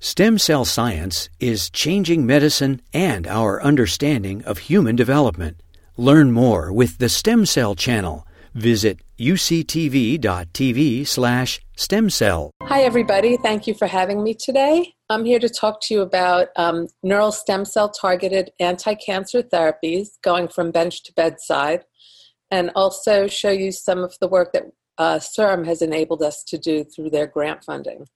Stem cell science is changing medicine and our understanding of human development. Learn more with the Stem Cell Channel. Visit uctv.tv slash stem cell. Hi, everybody. Thank you for having me today. I'm here to talk to you about um, neural stem cell targeted anti cancer therapies going from bench to bedside, and also show you some of the work that uh, CIRM has enabled us to do through their grant funding.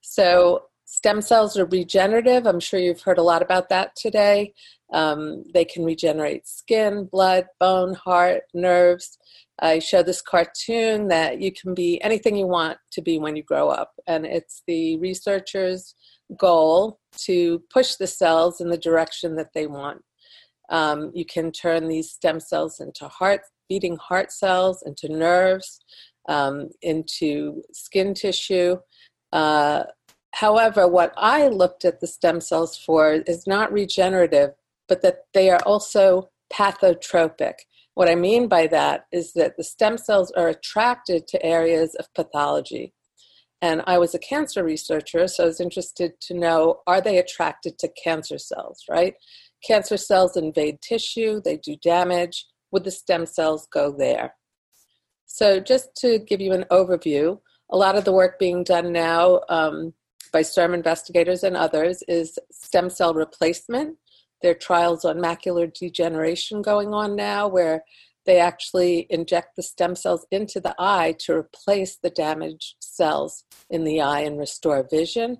So, Stem cells are regenerative. I'm sure you've heard a lot about that today. Um, they can regenerate skin, blood, bone, heart, nerves. I show this cartoon that you can be anything you want to be when you grow up. And it's the researchers' goal to push the cells in the direction that they want. Um, you can turn these stem cells into heart, beating heart cells, into nerves, um, into skin tissue. Uh, However, what I looked at the stem cells for is not regenerative, but that they are also pathotropic. What I mean by that is that the stem cells are attracted to areas of pathology. And I was a cancer researcher, so I was interested to know are they attracted to cancer cells, right? Cancer cells invade tissue, they do damage. Would the stem cells go there? So, just to give you an overview, a lot of the work being done now um, by CIRM investigators and others is stem cell replacement. There are trials on macular degeneration going on now where they actually inject the stem cells into the eye to replace the damaged cells in the eye and restore vision.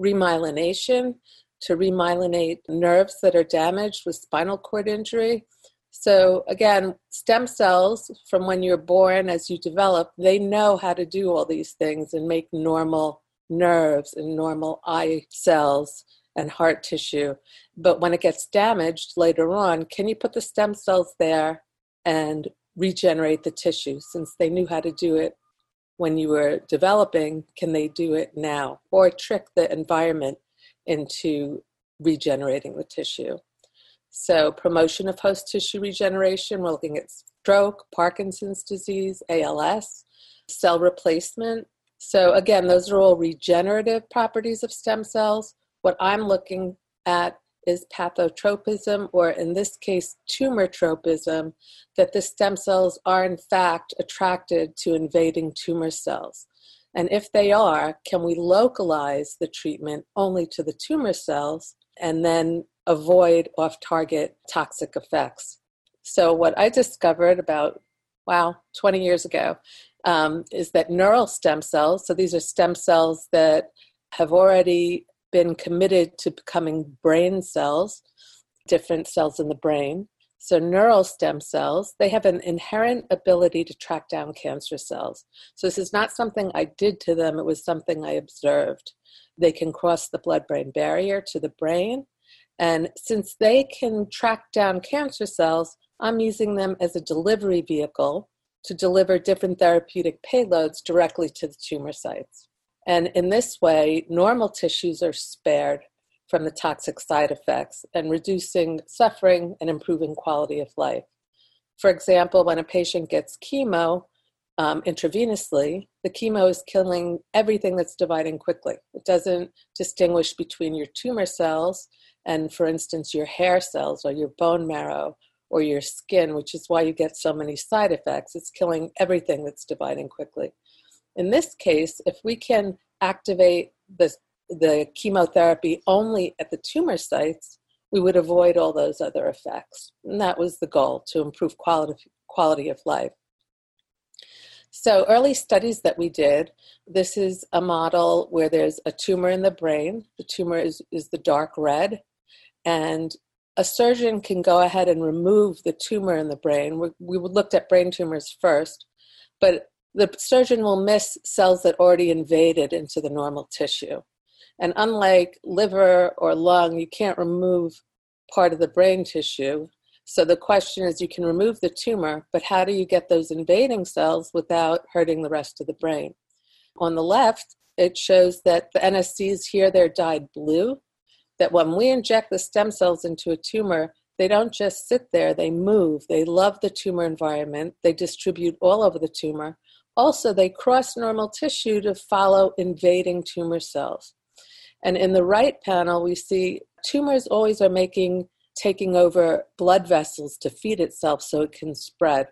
Remyelination to remyelinate nerves that are damaged with spinal cord injury. So, again, stem cells from when you're born, as you develop, they know how to do all these things and make normal nerves and normal eye cells and heart tissue. But when it gets damaged later on, can you put the stem cells there and regenerate the tissue? Since they knew how to do it when you were developing, can they do it now? Or trick the environment into regenerating the tissue? So, promotion of host tissue regeneration, we're looking at stroke, Parkinson's disease, ALS, cell replacement, so, again, those are all regenerative properties of stem cells. What I'm looking at is pathotropism, or in this case, tumor tropism, that the stem cells are in fact attracted to invading tumor cells. And if they are, can we localize the treatment only to the tumor cells and then avoid off target toxic effects? So, what I discovered about, wow, 20 years ago um, is that neural stem cells, so these are stem cells that have already been committed to becoming brain cells, different cells in the brain. So, neural stem cells, they have an inherent ability to track down cancer cells. So, this is not something I did to them, it was something I observed. They can cross the blood brain barrier to the brain. And since they can track down cancer cells, I'm using them as a delivery vehicle to deliver different therapeutic payloads directly to the tumor sites. And in this way, normal tissues are spared from the toxic side effects and reducing suffering and improving quality of life. For example, when a patient gets chemo um, intravenously, the chemo is killing everything that's dividing quickly. It doesn't distinguish between your tumor cells and, for instance, your hair cells or your bone marrow or your skin, which is why you get so many side effects. It's killing everything that's dividing quickly. In this case, if we can activate the, the chemotherapy only at the tumor sites, we would avoid all those other effects. And that was the goal to improve quality, quality of life. So, early studies that we did this is a model where there's a tumor in the brain. The tumor is, is the dark red, and a surgeon can go ahead and remove the tumor in the brain. We, we looked at brain tumors first, but the surgeon will miss cells that already invaded into the normal tissue. And unlike liver or lung, you can't remove part of the brain tissue. So the question is you can remove the tumor, but how do you get those invading cells without hurting the rest of the brain? On the left, it shows that the NSCs here, they're dyed blue that when we inject the stem cells into a tumor, they don't just sit there, they move. They love the tumor environment, they distribute all over the tumor. Also, they cross normal tissue to follow invading tumor cells. And in the right panel, we see tumors always are making, taking over blood vessels to feed itself so it can spread.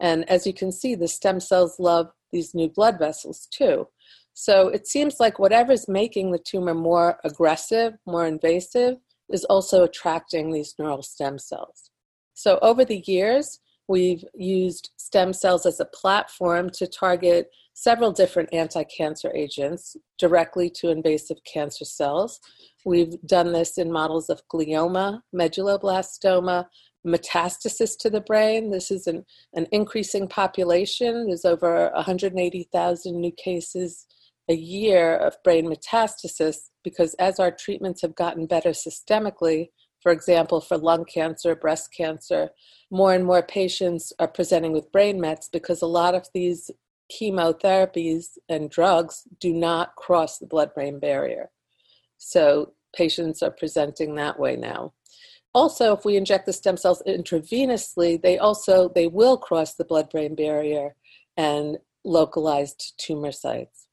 And as you can see, the stem cells love these new blood vessels too. So it seems like whatever's making the tumor more aggressive, more invasive, is also attracting these neural stem cells. So over the years, we've used stem cells as a platform to target several different anti cancer agents directly to invasive cancer cells. We've done this in models of glioma, medulloblastoma, metastasis to the brain. This is an, an increasing population. There's over 180,000 new cases a year of brain metastasis because as our treatments have gotten better systemically, for example, for lung cancer, breast cancer, more and more patients are presenting with brain mets because a lot of these chemotherapies and drugs do not cross the blood brain barrier. So patients are presenting that way now. Also, if we inject the stem cells intravenously, they also they will cross the blood brain barrier and localize to tumor sites.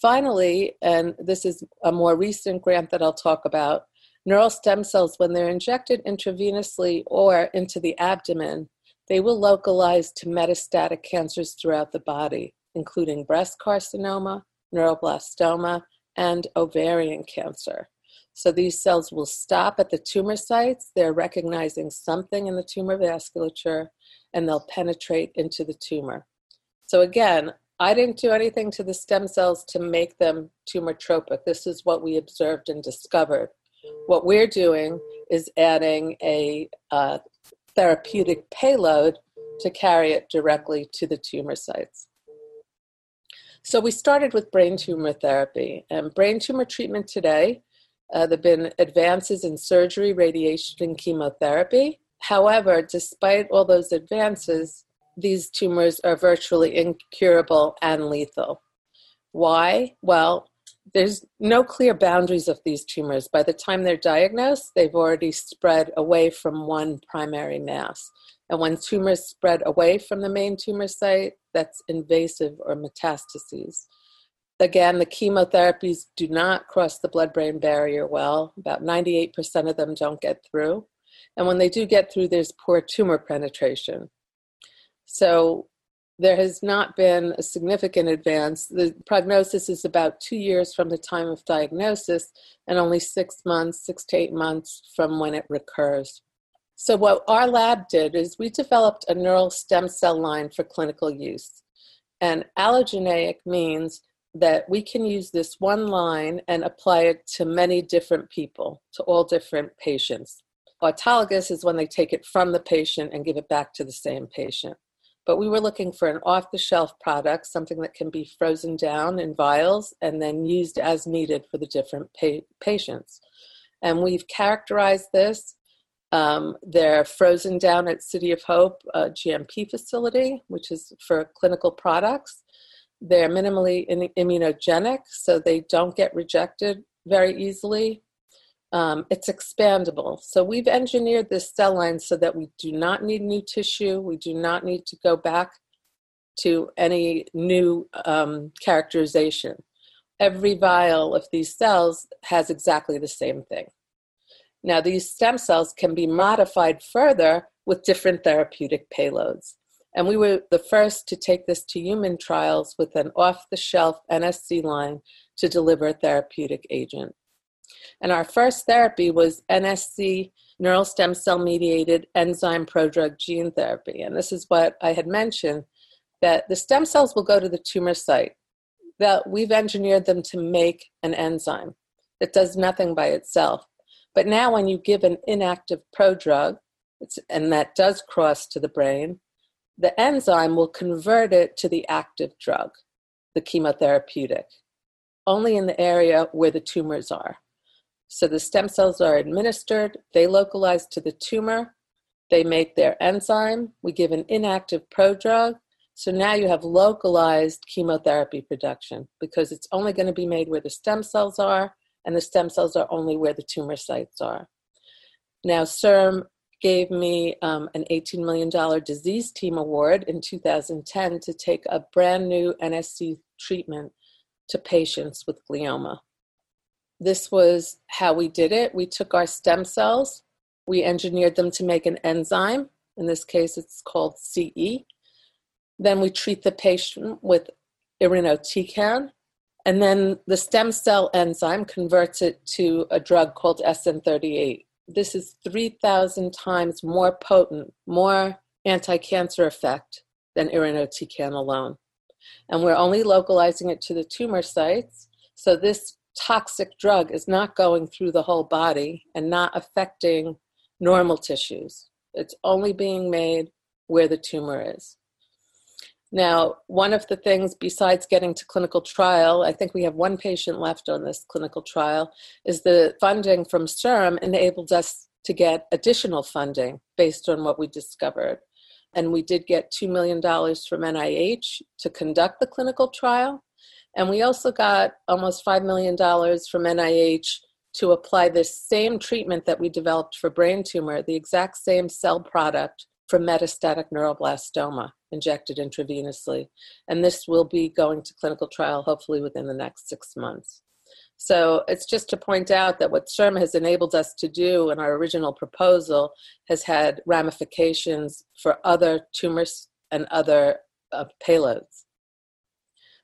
Finally, and this is a more recent grant that I'll talk about, neural stem cells, when they're injected intravenously or into the abdomen, they will localize to metastatic cancers throughout the body, including breast carcinoma, neuroblastoma, and ovarian cancer. So these cells will stop at the tumor sites. They're recognizing something in the tumor vasculature and they'll penetrate into the tumor. So again, I didn't do anything to the stem cells to make them tumor tropic. This is what we observed and discovered. What we're doing is adding a uh, therapeutic payload to carry it directly to the tumor sites. So we started with brain tumor therapy. And brain tumor treatment today, uh, there have been advances in surgery, radiation, and chemotherapy. However, despite all those advances, these tumors are virtually incurable and lethal. Why? Well, there's no clear boundaries of these tumors. By the time they're diagnosed, they've already spread away from one primary mass. And when tumors spread away from the main tumor site, that's invasive or metastases. Again, the chemotherapies do not cross the blood brain barrier well. About 98% of them don't get through. And when they do get through, there's poor tumor penetration. So there has not been a significant advance. The prognosis is about two years from the time of diagnosis and only six months, six to eight months from when it recurs. So, what our lab did is we developed a neural stem cell line for clinical use. And allogeneic means that we can use this one line and apply it to many different people, to all different patients. Autologous is when they take it from the patient and give it back to the same patient but we were looking for an off the shelf product, something that can be frozen down in vials and then used as needed for the different pa- patients. And we've characterized this. Um, they're frozen down at City of Hope uh, GMP facility, which is for clinical products. They're minimally immunogenic, so they don't get rejected very easily. Um, it's expandable. So we've engineered this cell line so that we do not need new tissue. We do not need to go back to any new um, characterization. Every vial of these cells has exactly the same thing. Now, these stem cells can be modified further with different therapeutic payloads. And we were the first to take this to human trials with an off the shelf NSC line to deliver a therapeutic agent. And our first therapy was NSC, neural stem cell mediated enzyme prodrug gene therapy. And this is what I had mentioned that the stem cells will go to the tumor site. That we've engineered them to make an enzyme that does nothing by itself. But now, when you give an inactive prodrug, and that does cross to the brain, the enzyme will convert it to the active drug, the chemotherapeutic, only in the area where the tumors are. So the stem cells are administered, they localize to the tumor, they make their enzyme, we give an inactive prodrug. So now you have localized chemotherapy production because it's only going to be made where the stem cells are, and the stem cells are only where the tumor sites are. Now, CIRM gave me um, an $18 million disease team award in 2010 to take a brand new NSC treatment to patients with glioma. This was how we did it. We took our stem cells, we engineered them to make an enzyme. In this case, it's called CE. Then we treat the patient with irinotecan, and then the stem cell enzyme converts it to a drug called SN38. This is 3,000 times more potent, more anti cancer effect than irinotecan alone. And we're only localizing it to the tumor sites. So this toxic drug is not going through the whole body and not affecting normal tissues. It's only being made where the tumor is. Now, one of the things besides getting to clinical trial, I think we have one patient left on this clinical trial, is the funding from CIRM enabled us to get additional funding based on what we discovered. And we did get $2 million from NIH to conduct the clinical trial. And we also got almost $5 million from NIH to apply this same treatment that we developed for brain tumor, the exact same cell product for metastatic neuroblastoma injected intravenously. And this will be going to clinical trial hopefully within the next six months. So it's just to point out that what CIRM has enabled us to do in our original proposal has had ramifications for other tumors and other uh, payloads.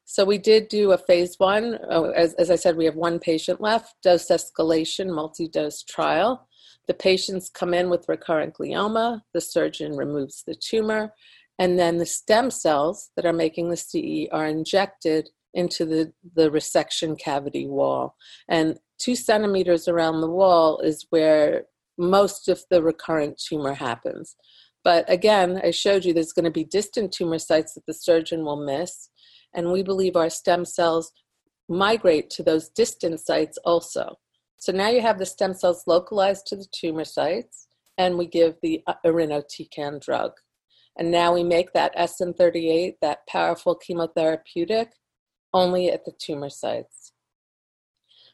So we did do a phase one. Oh, as, as I said, we have one patient left, dose escalation, multi dose trial. The patients come in with recurrent glioma, the surgeon removes the tumor, and then the stem cells that are making the CE are injected into the, the resection cavity wall. And two centimeters around the wall is where most of the recurrent tumor happens. But again, I showed you there's going to be distant tumor sites that the surgeon will miss and we believe our stem cells migrate to those distant sites also. So now you have the stem cells localized to the tumor sites, and we give the uh, irinotecan drug. And now we make that SN38, that powerful chemotherapeutic, only at the tumor sites.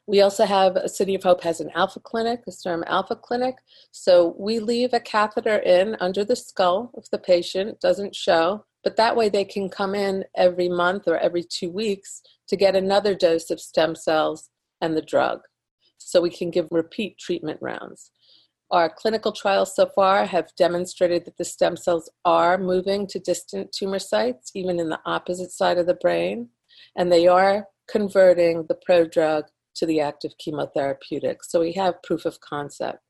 We also have a City of Hope has an alpha clinic, a CIRM alpha clinic. So we leave a catheter in under the skull if the patient doesn't show. But that way they can come in every month or every two weeks to get another dose of stem cells and the drug. So we can give repeat treatment rounds. Our clinical trials so far have demonstrated that the stem cells are moving to distant tumor sites, even in the opposite side of the brain, and they are converting the prodrug to the active chemotherapeutic. So we have proof of concept.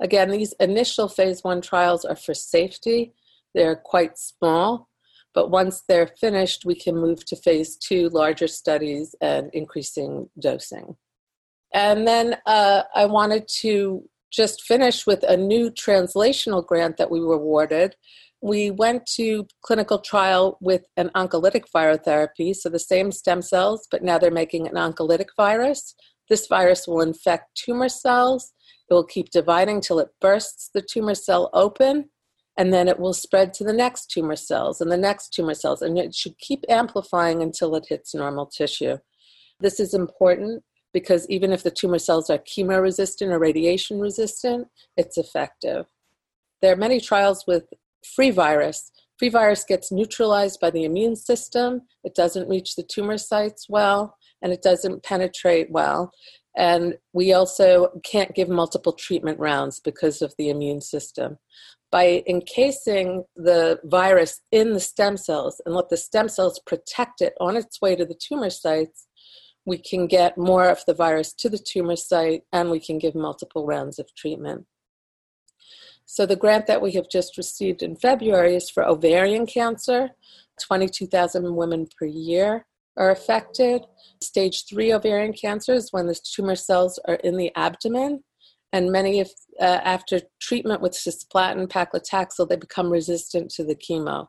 Again, these initial phase one trials are for safety they're quite small, but once they're finished, we can move to phase two, larger studies and increasing dosing. And then uh, I wanted to just finish with a new translational grant that we were awarded. We went to clinical trial with an oncolytic virotherapy, so the same stem cells, but now they're making an oncolytic virus. This virus will infect tumor cells. It will keep dividing till it bursts the tumor cell open and then it will spread to the next tumor cells and the next tumor cells, and it should keep amplifying until it hits normal tissue. This is important because even if the tumor cells are chemo resistant or radiation resistant, it's effective. There are many trials with free virus. Free virus gets neutralized by the immune system, it doesn't reach the tumor sites well, and it doesn't penetrate well. And we also can't give multiple treatment rounds because of the immune system by encasing the virus in the stem cells and let the stem cells protect it on its way to the tumor sites, we can get more of the virus to the tumor site and we can give multiple rounds of treatment. So, the grant that we have just received in February is for ovarian cancer. 22,000 women per year are affected. Stage three ovarian cancer is when the tumor cells are in the abdomen and many of uh, after treatment with cisplatin paclitaxel they become resistant to the chemo.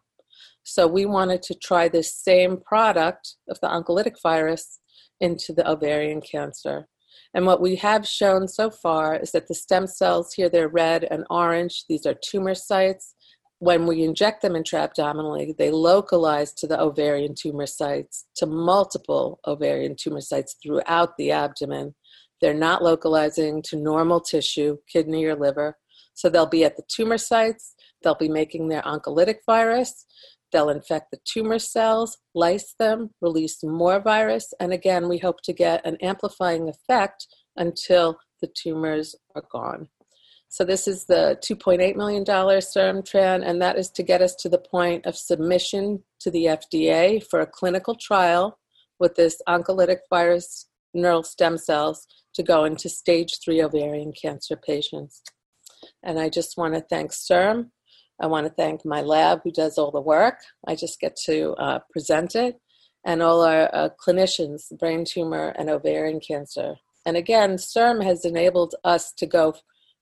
So we wanted to try this same product of the oncolytic virus into the ovarian cancer. And what we have shown so far is that the stem cells here they're red and orange. These are tumor sites when we inject them intraabdominally, they localize to the ovarian tumor sites, to multiple ovarian tumor sites throughout the abdomen. They're not localizing to normal tissue, kidney or liver. So they'll be at the tumor sites, they'll be making their oncolytic virus. They'll infect the tumor cells, lyse them, release more virus, and again, we hope to get an amplifying effect until the tumors are gone. So, this is the $2.8 million SERMTRAN, and that is to get us to the point of submission to the FDA for a clinical trial with this oncolytic virus neural stem cells to go into stage three ovarian cancer patients. And I just want to thank CIRM. I want to thank my lab who does all the work. I just get to uh, present it. And all our uh, clinicians, brain tumor and ovarian cancer. And again, CIRM has enabled us to go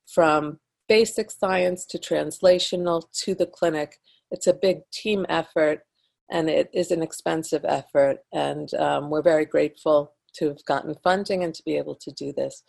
from basic science to translational to the clinic. It's a big team effort and it is an expensive effort. And um, we're very grateful to have gotten funding and to be able to do this.